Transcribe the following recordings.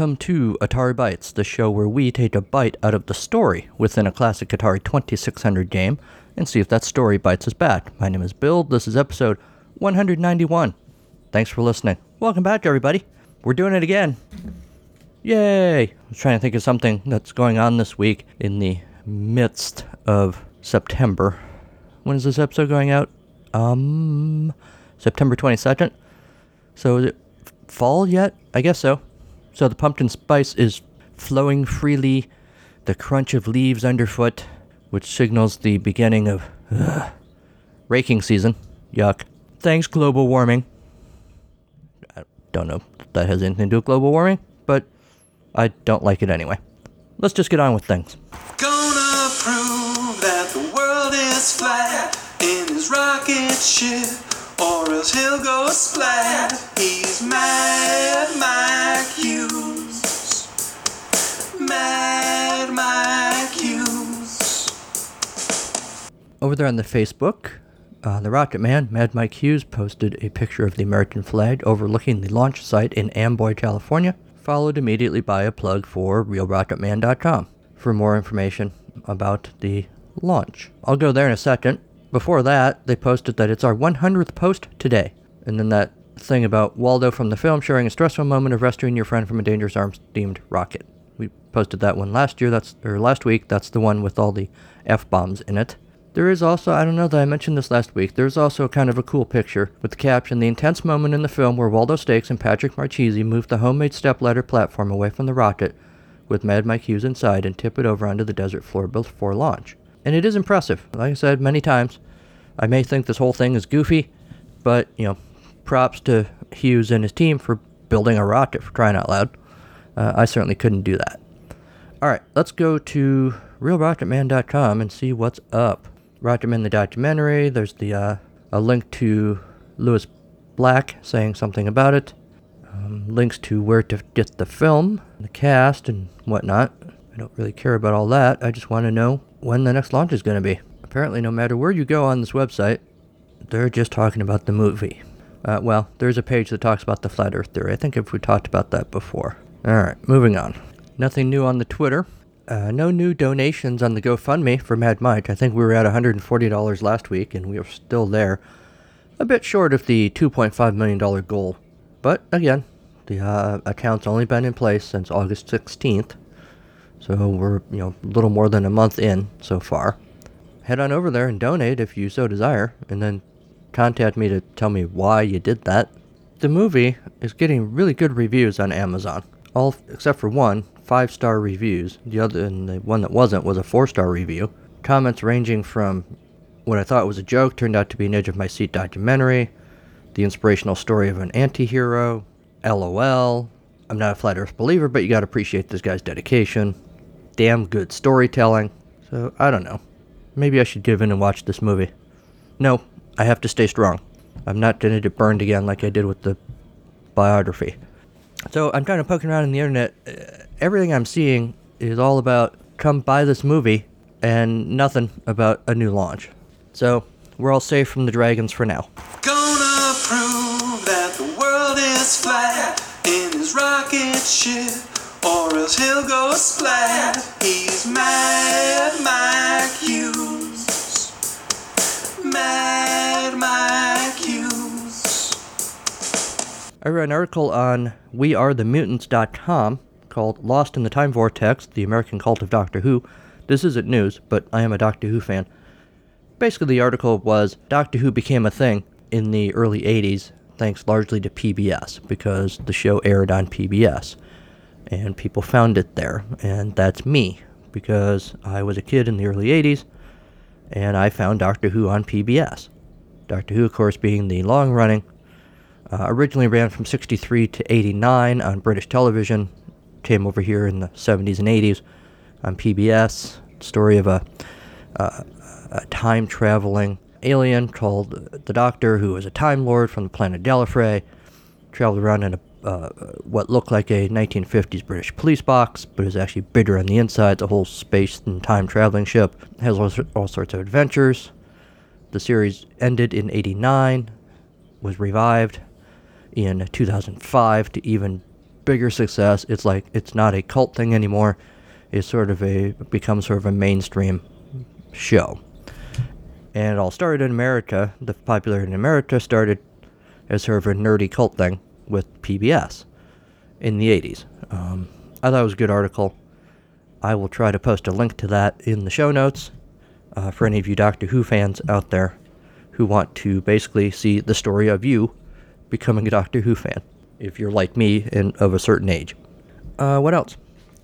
welcome to Atari Bytes, the show where we take a bite out of the story within a classic Atari 2600 game and see if that story bites us back. My name is Bill. This is episode 191. Thanks for listening. Welcome back, everybody. We're doing it again. Yay! I was trying to think of something that's going on this week in the midst of September. When is this episode going out? Um, September 22nd. So is it fall yet? I guess so. So the pumpkin spice is flowing freely, the crunch of leaves underfoot, which signals the beginning of raking season. Yuck. Thanks, global warming. I don't know if that has anything to do with global warming, but I don't like it anyway. Let's just get on with things. Gonna prove that the world is flat in his rocket ship, or else he'll go splat. He's Mad Mike Hughes. Mad Mike Hughes. Over there on the Facebook, uh, the Rocket Man, Mad Mike Hughes, posted a picture of the American flag overlooking the launch site in Amboy, California, followed immediately by a plug for RealRocketMan.com for more information about the launch. I'll go there in a second. Before that, they posted that it's our 100th post today. And then that thing about Waldo from the film sharing a stressful moment of rescuing your friend from a dangerous arms themed rocket. We posted that one last year, that's or last week. That's the one with all the F bombs in it. There is also, I don't know that I mentioned this last week, there's also kind of a cool picture with the caption The intense moment in the film where Waldo Stokes and Patrick Marchese move the homemade stepladder platform away from the rocket with Mad Mike Hughes inside and tip it over onto the desert floor before launch. And it is impressive. Like I said many times, I may think this whole thing is goofy, but, you know, props to Hughes and his team for building a rocket for crying out loud. Uh, I certainly couldn't do that. All right, let's go to realrocketman.com and see what's up. Rocketman the documentary. There's the uh, a link to Lewis Black saying something about it. Um, links to where to get the film, the cast, and whatnot. I don't really care about all that. I just want to know when the next launch is going to be. Apparently, no matter where you go on this website, they're just talking about the movie. Uh, well, there's a page that talks about the flat Earth theory. I think if we talked about that before. All right, moving on. Nothing new on the Twitter. Uh, no new donations on the GoFundMe for Mad Mike. I think we were at $140 last week, and we are still there. A bit short of the $2.5 million goal. But again, the uh, account's only been in place since August 16th. So we're, you know, a little more than a month in so far. Head on over there and donate if you so desire, and then contact me to tell me why you did that. The movie is getting really good reviews on Amazon. All except for one, five star reviews. The other and the one that wasn't was a four star review. Comments ranging from what I thought was a joke turned out to be an edge of my seat documentary, the inspirational story of an anti-hero, LOL. I'm not a flat earth believer, but you gotta appreciate this guy's dedication. Damn good storytelling. So I don't know. Maybe I should give in and watch this movie. No, I have to stay strong. I'm not gonna get burned again like I did with the biography. So I'm kind of poking around in the internet. Uh, everything I'm seeing is all about come buy this movie and nothing about a new launch. So we're all safe from the dragons for now. Gonna prove that the world is flat in his rocket ship, or else he'll go splat. He's Mad Mike Hughes. Mad Mike Hughes. I read an article on wearethemutants.com called Lost in the Time Vortex, the American Cult of Doctor Who. This isn't news, but I am a Doctor Who fan. Basically, the article was Doctor Who became a thing in the early 80s thanks largely to PBS because the show aired on PBS and people found it there. And that's me because I was a kid in the early 80s and I found Doctor Who on PBS. Doctor Who, of course, being the long running uh, originally ran from 63 to 89 on British television. Came over here in the 70s and 80s on PBS. Story of a, uh, a time traveling alien called the Doctor, who was a Time Lord from the planet Gallifrey. Traveled around in a uh, what looked like a 1950s British police box, but is actually bigger on the inside. It's a whole space and time traveling ship. Has all, all sorts of adventures. The series ended in 89, was revived in 2005 to even bigger success. It's like it's not a cult thing anymore. It's sort of a becomes sort of a mainstream show. And it all started in America. The popularity in America started as sort of a nerdy cult thing with PBS in the 80s. Um, I thought it was a good article. I will try to post a link to that in the show notes uh, for any of you Doctor Who fans out there who want to basically see the story of you becoming a Doctor Who fan, if you're like me and of a certain age. Uh, what else?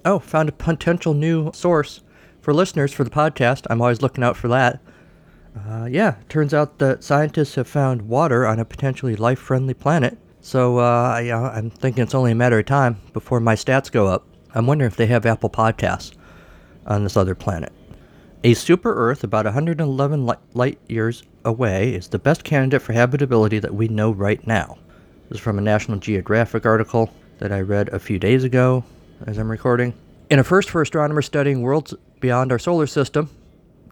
Oh, found a potential new source for listeners for the podcast. I'm always looking out for that. Uh, yeah, turns out that scientists have found water on a potentially life friendly planet. So uh, yeah, I'm thinking it's only a matter of time before my stats go up. I'm wondering if they have Apple Podcasts on this other planet. A super Earth about 111 light, light years away is the best candidate for habitability that we know right now. This is from a National Geographic article that I read a few days ago as I'm recording. In a first for astronomers studying worlds beyond our solar system,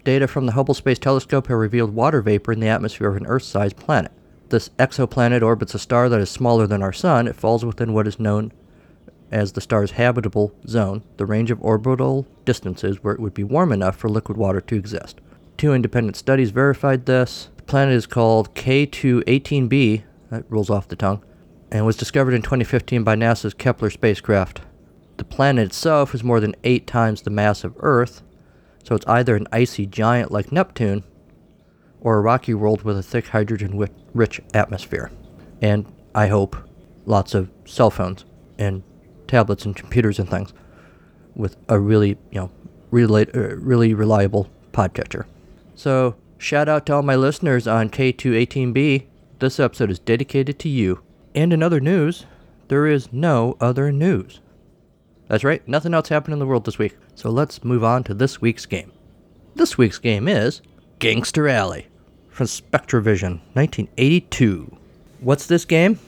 data from the Hubble Space Telescope have revealed water vapor in the atmosphere of an Earth sized planet. This exoplanet orbits a star that is smaller than our Sun. It falls within what is known as the star's habitable zone, the range of orbital distances where it would be warm enough for liquid water to exist. Two independent studies verified this. The planet is called K218b, that rolls off the tongue, and was discovered in 2015 by NASA's Kepler spacecraft. The planet itself is more than eight times the mass of Earth, so it's either an icy giant like Neptune or a rocky world with a thick hydrogen rich atmosphere. And I hope lots of cell phones and tablets and computers and things with a really, you know, really, uh, really reliable podcatcher. So, shout out to all my listeners on K218b. This episode is dedicated to you. And in other news, there is no other news. That's right, nothing else happened in the world this week. So let's move on to this week's game. This week's game is Gangster Alley from Spectravision, 1982. What's this game?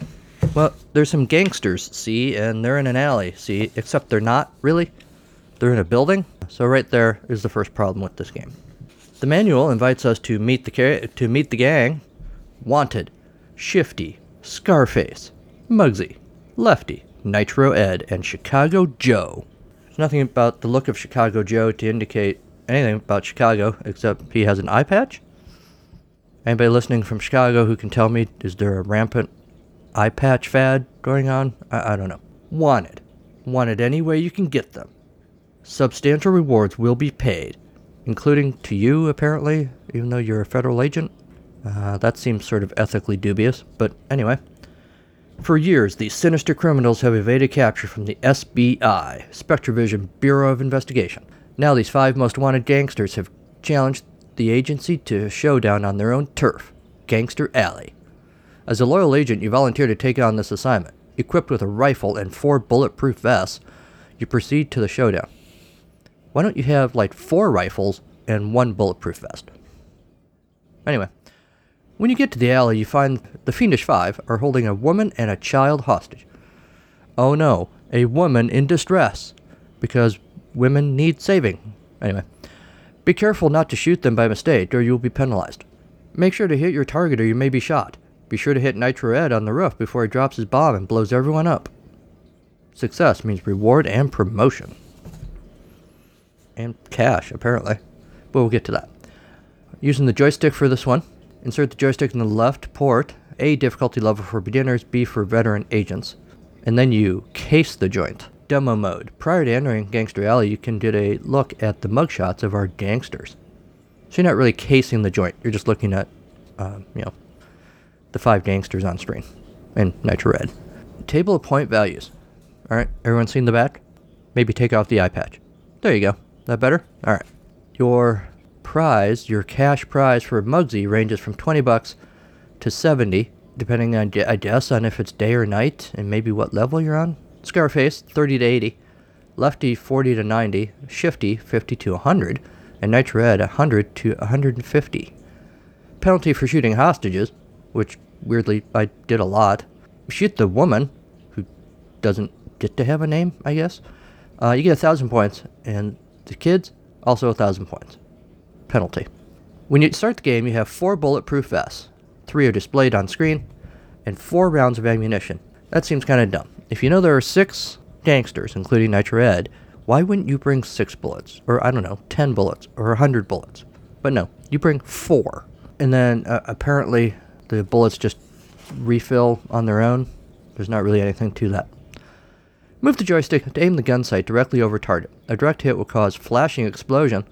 Well, there's some gangsters, see, and they're in an alley, see, except they're not really. They're in a building. So right there is the first problem with this game. The manual invites us to meet the ca- to meet the gang. Wanted, Shifty, Scarface, Muggsy, Lefty, Nitro Ed, and Chicago Joe. There's nothing about the look of Chicago Joe to indicate anything about Chicago except he has an eye patch. Anybody listening from Chicago who can tell me is there a rampant eye patch fad going on? I, I don't know. Wanted. Wanted any way you can get them. Substantial rewards will be paid, including to you, apparently, even though you're a federal agent. Uh, that seems sort of ethically dubious, but anyway. For years, these sinister criminals have evaded capture from the SBI, Spectravision Bureau of Investigation. Now, these five most wanted gangsters have challenged the agency to a showdown on their own turf, Gangster Alley. As a loyal agent, you volunteer to take on this assignment. Equipped with a rifle and four bulletproof vests, you proceed to the showdown. Why don't you have like four rifles and one bulletproof vest? Anyway, when you get to the alley, you find the Fiendish Five are holding a woman and a child hostage. Oh no, a woman in distress, because women need saving. Anyway, be careful not to shoot them by mistake, or you will be penalized. Make sure to hit your target, or you may be shot. Be sure to hit Nitro Ed on the roof before he drops his bomb and blows everyone up. Success means reward and promotion. And cash, apparently. But we'll get to that. Using the joystick for this one, Insert the joystick in the left port, A difficulty level for beginners, B for veteran agents. And then you case the joint. Demo mode. Prior to entering Gangster Alley, you can get a look at the mugshots of our gangsters. So you're not really casing the joint, you're just looking at, uh, you know, the five gangsters on screen in Nitro Red. Table of point values. Alright, everyone seen the back? Maybe take off the eye patch. There you go. That better? Alright. Your prize, your cash prize for Muggsy ranges from 20 bucks to 70, depending on, I guess, on if it's day or night and maybe what level you're on. Scarface, 30 to 80. Lefty, 40 to 90. Shifty, 50 to 100. And Nitro Ed, 100 to 150. Penalty for shooting hostages, which weirdly I did a lot. Shoot the woman, who doesn't get to have a name, I guess. Uh, you get a thousand points, and the kids also a thousand points penalty. When you start the game, you have four bulletproof vests. Three are displayed on screen, and four rounds of ammunition. That seems kind of dumb. If you know there are six gangsters, including Nitro Ed, why wouldn't you bring six bullets? Or, I don't know, 10 bullets? Or 100 bullets? But no, you bring four. And then uh, apparently the bullets just refill on their own. There's not really anything to that. Move the joystick to aim the gun sight directly over target. A direct hit will cause flashing explosion.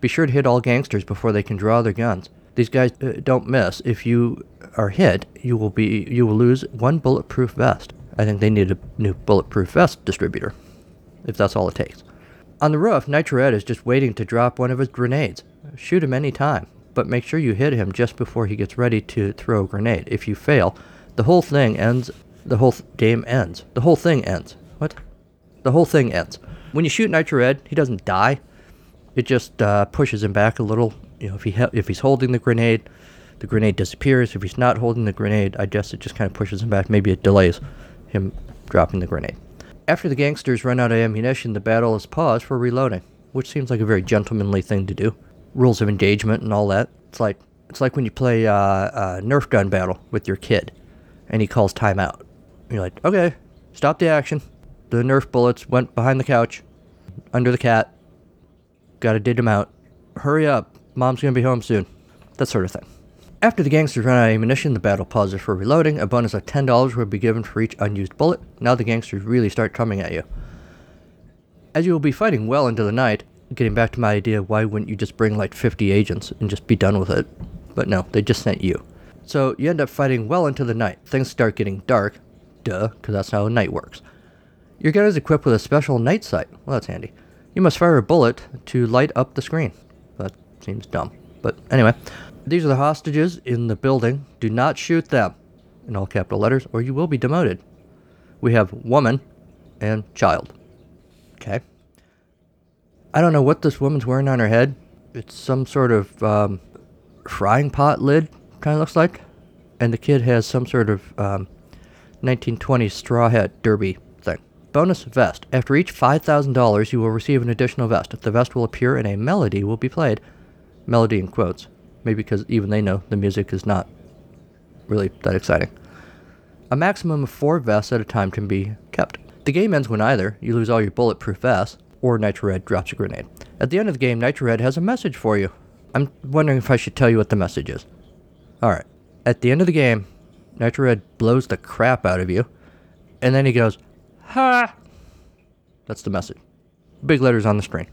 Be sure to hit all gangsters before they can draw their guns. These guys uh, don't miss. If you are hit, you will be you will lose one bulletproof vest. I think they need a new bulletproof vest distributor, if that's all it takes. On the roof, Nitro Ed is just waiting to drop one of his grenades. Shoot him any time, but make sure you hit him just before he gets ready to throw a grenade. If you fail, the whole thing ends. The whole th- game ends. The whole thing ends. What? The whole thing ends. When you shoot Nitro Ed, he doesn't die. It just uh, pushes him back a little. You know, if he he- if he's holding the grenade, the grenade disappears. If he's not holding the grenade, I guess it just kind of pushes him back. Maybe it delays him dropping the grenade. After the gangsters run out of ammunition, the battle is paused for reloading, which seems like a very gentlemanly thing to do. Rules of engagement and all that. It's like it's like when you play uh, a Nerf gun battle with your kid, and he calls timeout. You're like, okay, stop the action. The Nerf bullets went behind the couch, under the cat. Gotta dig them out. Hurry up, mom's gonna be home soon. That sort of thing. After the gangsters run out of ammunition, the battle pauses for reloading. A bonus of $10 will be given for each unused bullet. Now the gangsters really start coming at you. As you will be fighting well into the night, getting back to my idea, why wouldn't you just bring like 50 agents and just be done with it? But no, they just sent you. So you end up fighting well into the night. Things start getting dark. Duh, because that's how night works. Your gun is equipped with a special night sight. Well, that's handy. You must fire a bullet to light up the screen. That seems dumb. But anyway, these are the hostages in the building. Do not shoot them, in all capital letters, or you will be demoted. We have woman and child. Okay. I don't know what this woman's wearing on her head. It's some sort of um, frying pot lid, kind of looks like. And the kid has some sort of um, 1920s straw hat derby thing. Bonus vest. After each $5,000, you will receive an additional vest. The vest will appear and a melody will be played. Melody in quotes. Maybe because even they know the music is not really that exciting. A maximum of four vests at a time can be kept. The game ends when either you lose all your bulletproof vests or Nitro Red drops a grenade. At the end of the game, Nitro Red has a message for you. I'm wondering if I should tell you what the message is. Alright. At the end of the game, Nitro Red blows the crap out of you, and then he goes, Ha! That's the message. Big letters on the screen.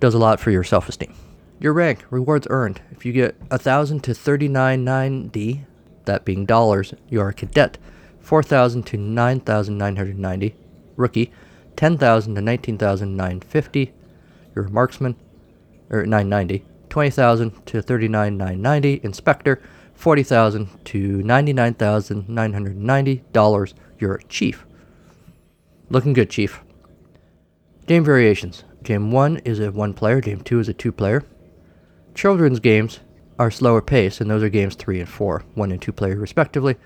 Does a lot for your self esteem. Your rank, rewards earned. If you get 1,000 to 3990, that being dollars, you are a cadet. 4,000 to 9,990, rookie. 10,000 to 19,950, you're a marksman, or 990. 20,000 to 39,990, inspector. 40,000 to 99,990 dollars, you're a chief. Looking good, chief. Game variations. Game 1 is a one player, game 2 is a two player. Children's games are slower paced, and those are games 3 and 4, 1 and 2 player respectively,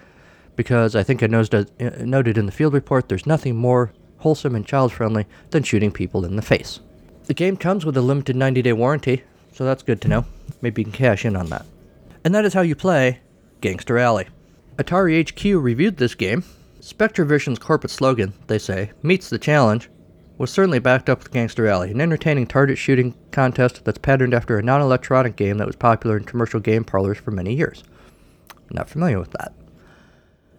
because I think I uh, noted in the field report there's nothing more wholesome and child friendly than shooting people in the face. The game comes with a limited 90 day warranty, so that's good to know. Maybe you can cash in on that. And that is how you play Gangster Alley. Atari HQ reviewed this game. Spectravision's corporate slogan, they say, meets the challenge, was certainly backed up with Gangster Alley, an entertaining target shooting contest that's patterned after a non electronic game that was popular in commercial game parlors for many years. Not familiar with that.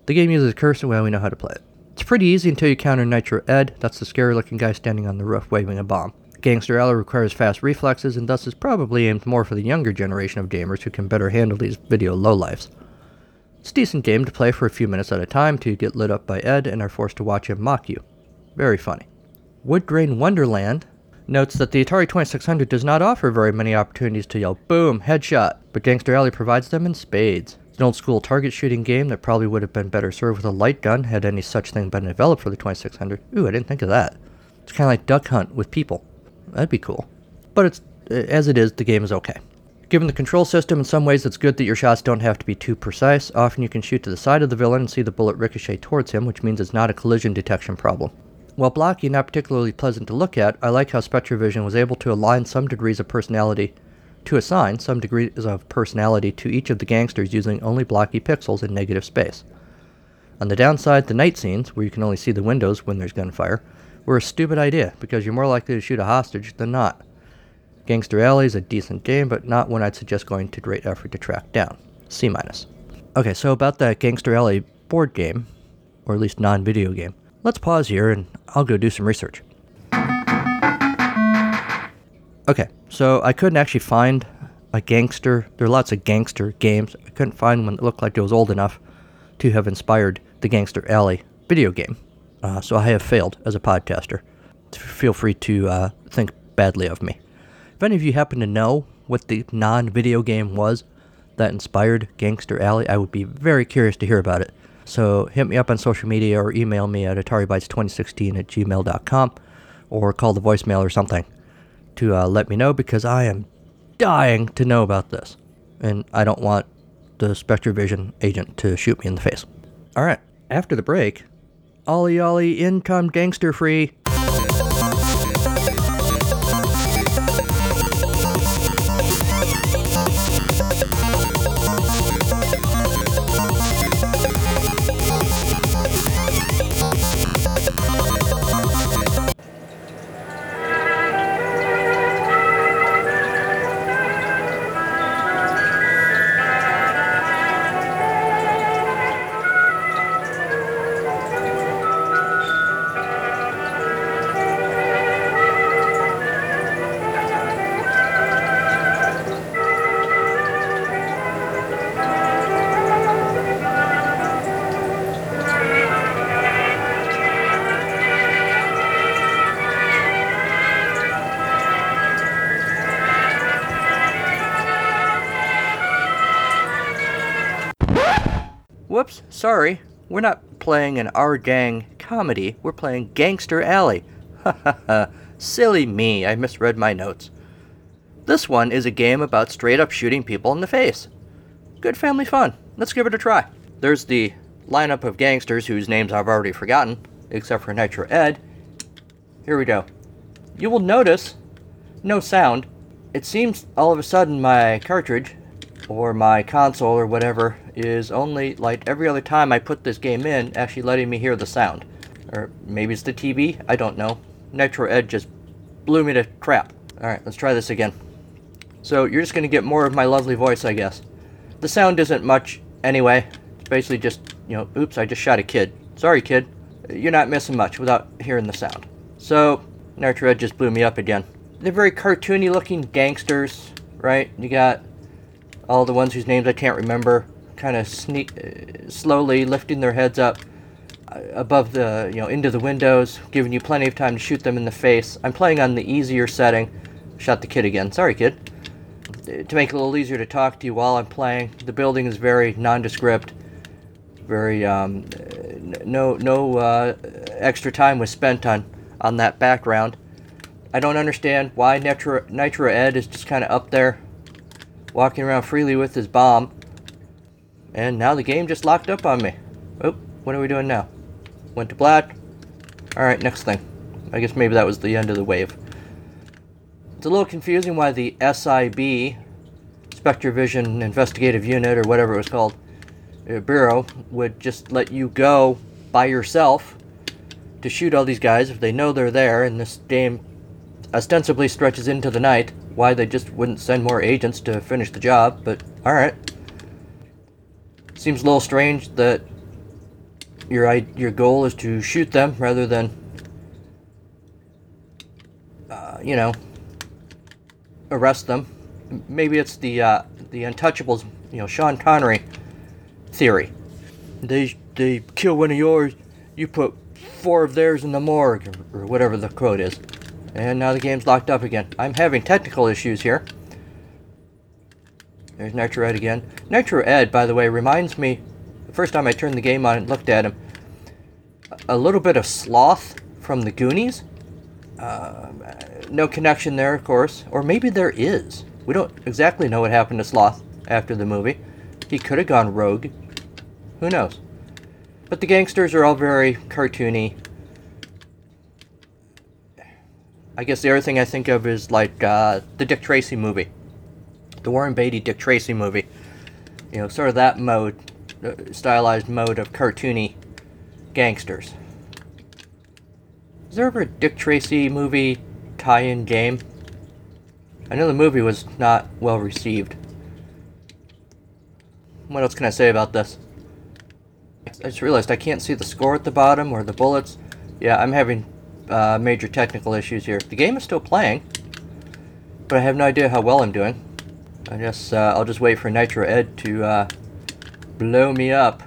The game uses a cursor, well, we know how to play it. It's pretty easy until you counter Nitro Ed, that's the scary looking guy standing on the roof waving a bomb. Gangster Alley requires fast reflexes and thus is probably aimed more for the younger generation of gamers who can better handle these video lowlifes. It's a decent game to play for a few minutes at a time till you get lit up by Ed and are forced to watch him mock you. Very funny. Wood Grain Wonderland notes that the Atari 2600 does not offer very many opportunities to yell boom, headshot, but Gangster Alley provides them in spades. It's an old school target shooting game that probably would have been better served with a light gun had any such thing been developed for the 2600. Ooh, I didn't think of that. It's kind of like Duck Hunt with people. That'd be cool. But it's eh, as it is, the game is okay. Given the control system, in some ways it's good that your shots don't have to be too precise. Often you can shoot to the side of the villain and see the bullet ricochet towards him, which means it's not a collision detection problem. While blocky and not particularly pleasant to look at, I like how Spectravision was able to align some degrees of personality to assign some degrees of personality to each of the gangsters using only blocky pixels in negative space. On the downside, the night scenes, where you can only see the windows when there's gunfire, were a stupid idea because you're more likely to shoot a hostage than not. Gangster Alley is a decent game, but not one I'd suggest going to great effort to track down. C minus. Okay, so about that Gangster Alley board game, or at least non-video game. Let's pause here and I'll go do some research. Okay, so I couldn't actually find a gangster. There are lots of gangster games. I couldn't find one that looked like it was old enough to have inspired the Gangster Alley video game. Uh, so I have failed as a podcaster. Feel free to uh, think badly of me. If any of you happen to know what the non video game was that inspired Gangster Alley, I would be very curious to hear about it. So hit me up on social media or email me at ataribytes2016 at gmail.com or call the voicemail or something to uh, let me know because I am dying to know about this. And I don't want the Spectravision agent to shoot me in the face. All right, after the break, Ollie Ollie income gangster free. Sorry. We're not playing an Our Gang comedy. We're playing Gangster Alley. Ha ha ha. Silly me, I misread my notes. This one is a game about straight up shooting people in the face. Good family fun. Let's give it a try. There's the lineup of gangsters whose names I've already forgotten, except for Nitro Ed. Here we go. You will notice no sound. It seems all of a sudden my cartridge or my console or whatever is only like every other time I put this game in actually letting me hear the sound. Or maybe it's the TV, I don't know. Nitro Ed just blew me to crap. Alright, let's try this again. So you're just gonna get more of my lovely voice, I guess. The sound isn't much anyway. It's basically just, you know, oops, I just shot a kid. Sorry, kid. You're not missing much without hearing the sound. So, Nitro Ed just blew me up again. They're very cartoony looking gangsters, right? You got all the ones whose names I can't remember, kind of sneak, uh, slowly lifting their heads up uh, above the, you know, into the windows, giving you plenty of time to shoot them in the face. I'm playing on the easier setting. Shot the kid again. Sorry, kid. To make it a little easier to talk to you while I'm playing, the building is very nondescript. Very um, no no uh, extra time was spent on on that background. I don't understand why Nitro, Nitro Ed is just kind of up there, walking around freely with his bomb. And now the game just locked up on me. Oh, what are we doing now? Went to black. Alright, next thing. I guess maybe that was the end of the wave. It's a little confusing why the SIB, Spectravision Investigative Unit, or whatever it was called, uh, Bureau, would just let you go by yourself to shoot all these guys if they know they're there, and this game ostensibly stretches into the night. Why they just wouldn't send more agents to finish the job, but alright. Seems a little strange that your your goal is to shoot them rather than, uh, you know, arrest them. Maybe it's the uh, the Untouchables, you know, Sean Connery theory. They they kill one of yours, you put four of theirs in the morgue or, or whatever the quote is, and now the game's locked up again. I'm having technical issues here. There's Nitro Ed again. Nitro Ed, by the way, reminds me. The first time I turned the game on and looked at him, a little bit of Sloth from the Goonies. Uh, no connection there, of course, or maybe there is. We don't exactly know what happened to Sloth after the movie. He could have gone rogue. Who knows? But the gangsters are all very cartoony. I guess the other thing I think of is like uh, the Dick Tracy movie, the Warren Beatty Dick Tracy movie. You know, sort of that mode, uh, stylized mode of cartoony Gangsters. Is there ever a Dick Tracy movie tie in game? I know the movie was not well received. What else can I say about this? I just realized I can't see the score at the bottom or the bullets. Yeah, I'm having uh, major technical issues here. The game is still playing, but I have no idea how well I'm doing. I guess uh, I'll just wait for Nitro Ed to uh, blow me up.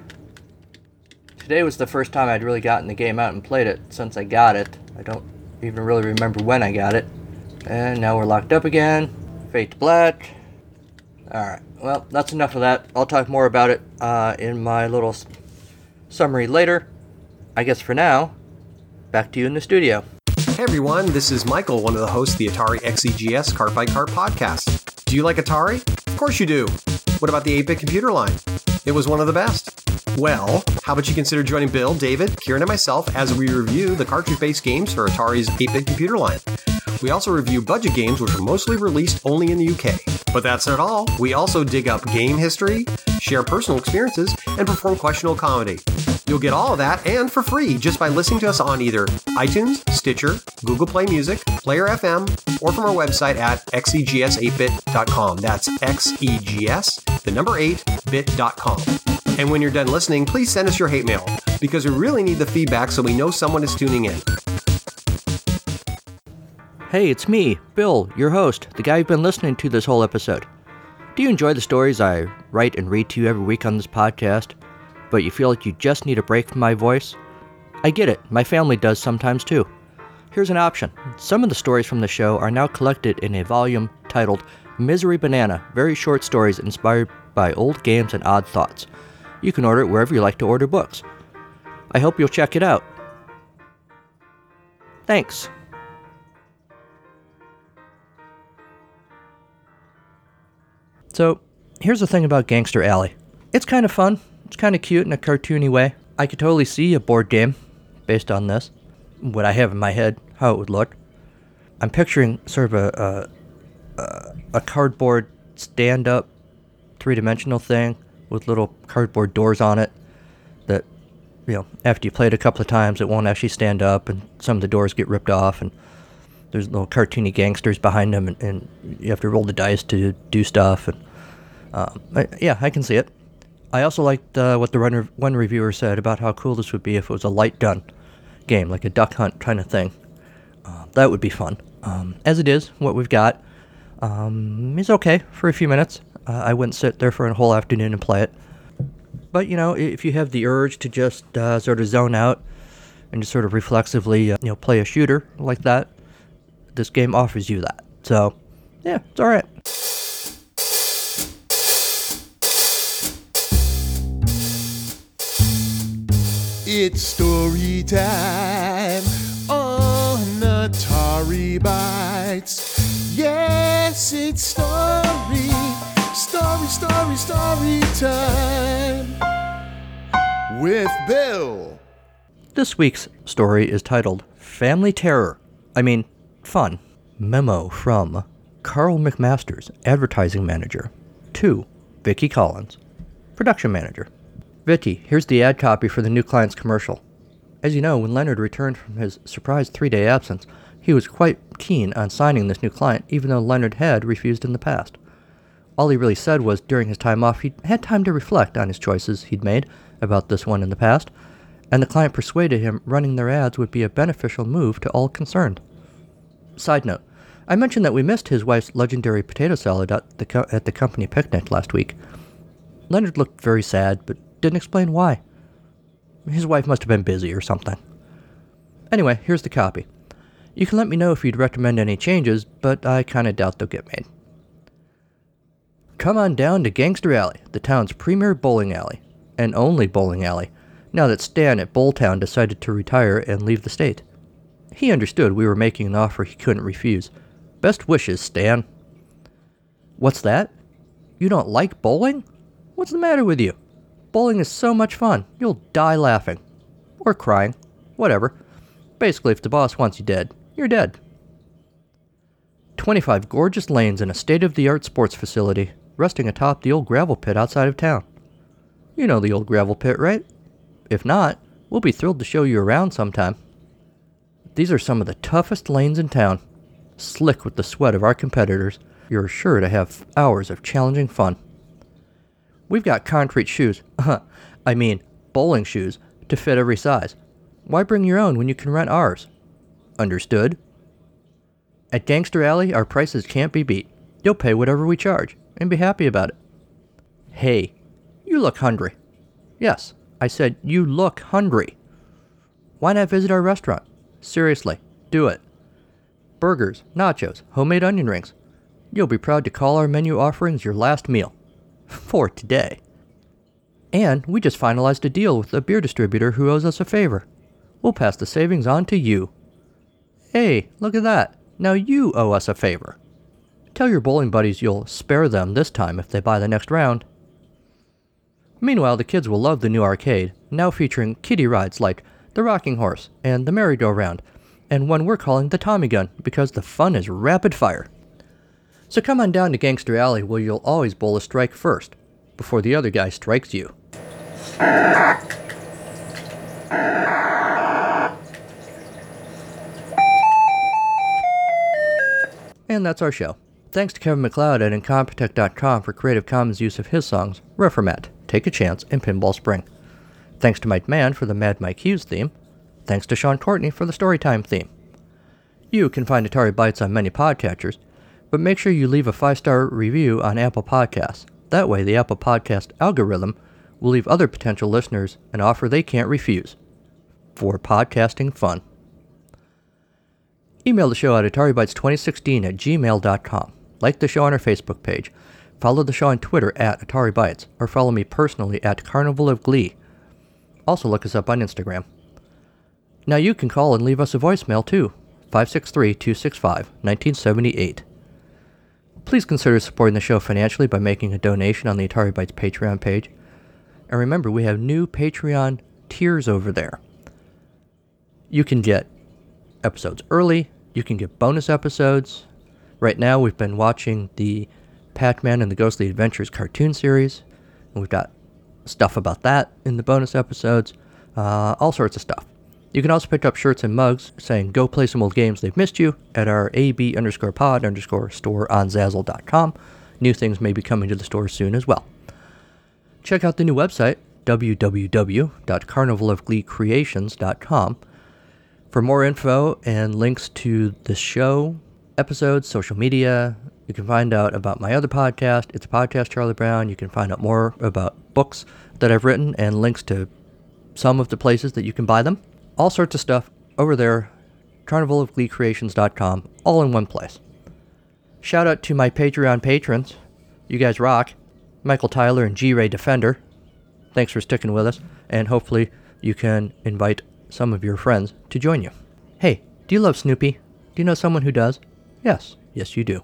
Today was the first time I'd really gotten the game out and played it since I got it. I don't even really remember when I got it. And now we're locked up again. Fate to Black. Alright, well, that's enough of that. I'll talk more about it uh, in my little summary later. I guess for now, back to you in the studio. Hey everyone, this is Michael, one of the hosts of the Atari XEGS Cart by Cart podcast. Do you like Atari? Of course you do. What about the 8 bit computer line? It was one of the best. Well, how about you consider joining Bill, David, Kieran, and myself as we review the cartridge based games for Atari's 8 bit computer line? We also review budget games which are mostly released only in the UK. But that's not all. We also dig up game history, share personal experiences, and perform questionable comedy. You'll get all of that and for free just by listening to us on either iTunes, Stitcher, Google Play Music, Player FM, or from our website at E xegs8bit.com. That's xegs, the number 8bit.com. And when you're done listening, please send us your hate mail because we really need the feedback so we know someone is tuning in. Hey, it's me, Bill, your host, the guy you've been listening to this whole episode. Do you enjoy the stories I write and read to you every week on this podcast, but you feel like you just need a break from my voice? I get it, my family does sometimes too. Here's an option. Some of the stories from the show are now collected in a volume titled Misery Banana Very Short Stories Inspired by Old Games and Odd Thoughts. You can order it wherever you like to order books. I hope you'll check it out. Thanks. So, here's the thing about Gangster Alley. It's kind of fun. It's kind of cute in a cartoony way. I could totally see a board game based on this. What I have in my head, how it would look. I'm picturing sort of a a, a, cardboard stand-up, three-dimensional thing with little cardboard doors on it. That, you know, after you play it a couple of times, it won't actually stand up, and some of the doors get ripped off, and there's little cartoony gangsters behind them, and, and you have to roll the dice to do stuff. And um, I, yeah, I can see it. I also liked uh, what the one, one reviewer said about how cool this would be if it was a light gun game, like a duck hunt kind of thing. Uh, that would be fun. Um, as it is, what we've got um, is okay for a few minutes. Uh, I wouldn't sit there for a whole afternoon and play it. But you know, if you have the urge to just uh, sort of zone out and just sort of reflexively, uh, you know, play a shooter like that, this game offers you that. So, yeah, it's all It's story time on Atari Bytes. Yes, it's story, story, story, story time with Bill. This week's story is titled Family Terror. I mean, fun. Memo from Carl McMasters, advertising manager, to Vicky Collins, production manager. Vicky, here's the ad copy for the new client's commercial. As you know, when Leonard returned from his surprise three day absence, he was quite keen on signing this new client, even though Leonard had refused in the past. All he really said was during his time off, he'd had time to reflect on his choices he'd made about this one in the past, and the client persuaded him running their ads would be a beneficial move to all concerned. Side note I mentioned that we missed his wife's legendary potato salad at the, co- at the company picnic last week. Leonard looked very sad, but didn't explain why. His wife must have been busy or something. Anyway, here's the copy. You can let me know if you'd recommend any changes, but I kinda doubt they'll get made. Come on down to Gangster Alley, the town's premier bowling alley, and only bowling alley, now that Stan at Bowltown decided to retire and leave the state. He understood we were making an offer he couldn't refuse. Best wishes, Stan. What's that? You don't like bowling? What's the matter with you? Bowling is so much fun, you'll die laughing. Or crying. Whatever. Basically, if the boss wants you dead, you're dead. 25 gorgeous lanes in a state of the art sports facility, resting atop the old gravel pit outside of town. You know the old gravel pit, right? If not, We'll be thrilled to show you around sometime. These are some of the toughest lanes in town. Slick with the sweat of our competitors, you're sure to have hours of challenging fun. We've got concrete shoes, uh-huh, I mean, bowling shoes, to fit every size. Why bring your own when you can rent ours? Understood? At Gangster Alley, our prices can't be beat. You'll pay whatever we charge and be happy about it. Hey, you look hungry. Yes, I said you look hungry. Why not visit our restaurant? Seriously, do it. Burgers, nachos, homemade onion rings. You'll be proud to call our menu offerings your last meal. For today. And we just finalized a deal with a beer distributor who owes us a favor. We'll pass the savings on to you. Hey, look at that. Now you owe us a favor. Tell your bowling buddies you'll spare them this time if they buy the next round. Meanwhile, the kids will love the new arcade, now featuring kiddie rides like the Rocking Horse and the Merry-Go-Round, and one we're calling the Tommy Gun because the fun is rapid fire. So come on down to Gangster Alley where you'll always bowl a strike first, before the other guy strikes you. And that's our show. Thanks to Kevin MacLeod at Incompetech.com for Creative Commons use of his songs, Reformat, Take a Chance, and Pinball Spring. Thanks to Mike Mann for the Mad Mike Hughes theme. Thanks to Sean Courtney for the Storytime theme. You can find Atari Bytes on many podcatchers, but make sure you leave a five star review on Apple Podcasts. That way, the Apple Podcast algorithm will leave other potential listeners an offer they can't refuse for podcasting fun. Email the show at AtariBytes2016 at gmail.com. Like the show on our Facebook page. Follow the show on Twitter at Atari Bytes, or follow me personally at Carnival of Glee. Also look us up on Instagram. Now you can call and leave us a voicemail too. 563-265-1978. Please consider supporting the show financially by making a donation on the Atari Bytes Patreon page. And remember, we have new Patreon tiers over there. You can get episodes early, you can get bonus episodes. Right now, we've been watching the Pac Man and the Ghostly Adventures cartoon series, and we've got stuff about that in the bonus episodes, uh, all sorts of stuff. You can also pick up shirts and mugs saying go play some old games they've missed you at our AB underscore pod underscore store on Zazzle.com. New things may be coming to the store soon as well. Check out the new website, www.carnivalofgleecreations.com, for more info and links to the show, episodes, social media. You can find out about my other podcast. It's a podcast, Charlie Brown. You can find out more about books that I've written and links to some of the places that you can buy them. All sorts of stuff over there, carnivalofgleecreations.com, all in one place. Shout out to my Patreon patrons. You guys rock. Michael Tyler and G Ray Defender. Thanks for sticking with us, and hopefully you can invite some of your friends to join you. Hey, do you love Snoopy? Do you know someone who does? Yes, yes, you do.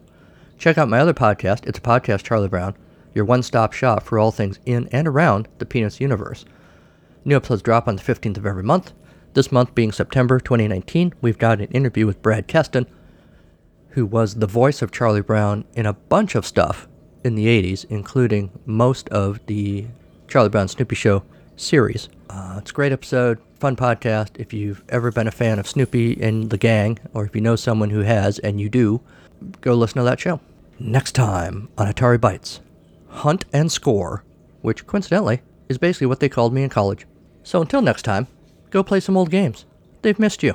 Check out my other podcast. It's a podcast, Charlie Brown, your one stop shop for all things in and around the Peanuts universe. New episodes drop on the 15th of every month. This month being September 2019, we've got an interview with Brad Kesten, who was the voice of Charlie Brown in a bunch of stuff in the 80s, including most of the Charlie Brown Snoopy Show series. Uh, it's a great episode, fun podcast. If you've ever been a fan of Snoopy and the gang, or if you know someone who has, and you do, go listen to that show. Next time on Atari Bytes, Hunt and Score, which coincidentally is basically what they called me in college. So until next time, Go play some old games. They've missed you.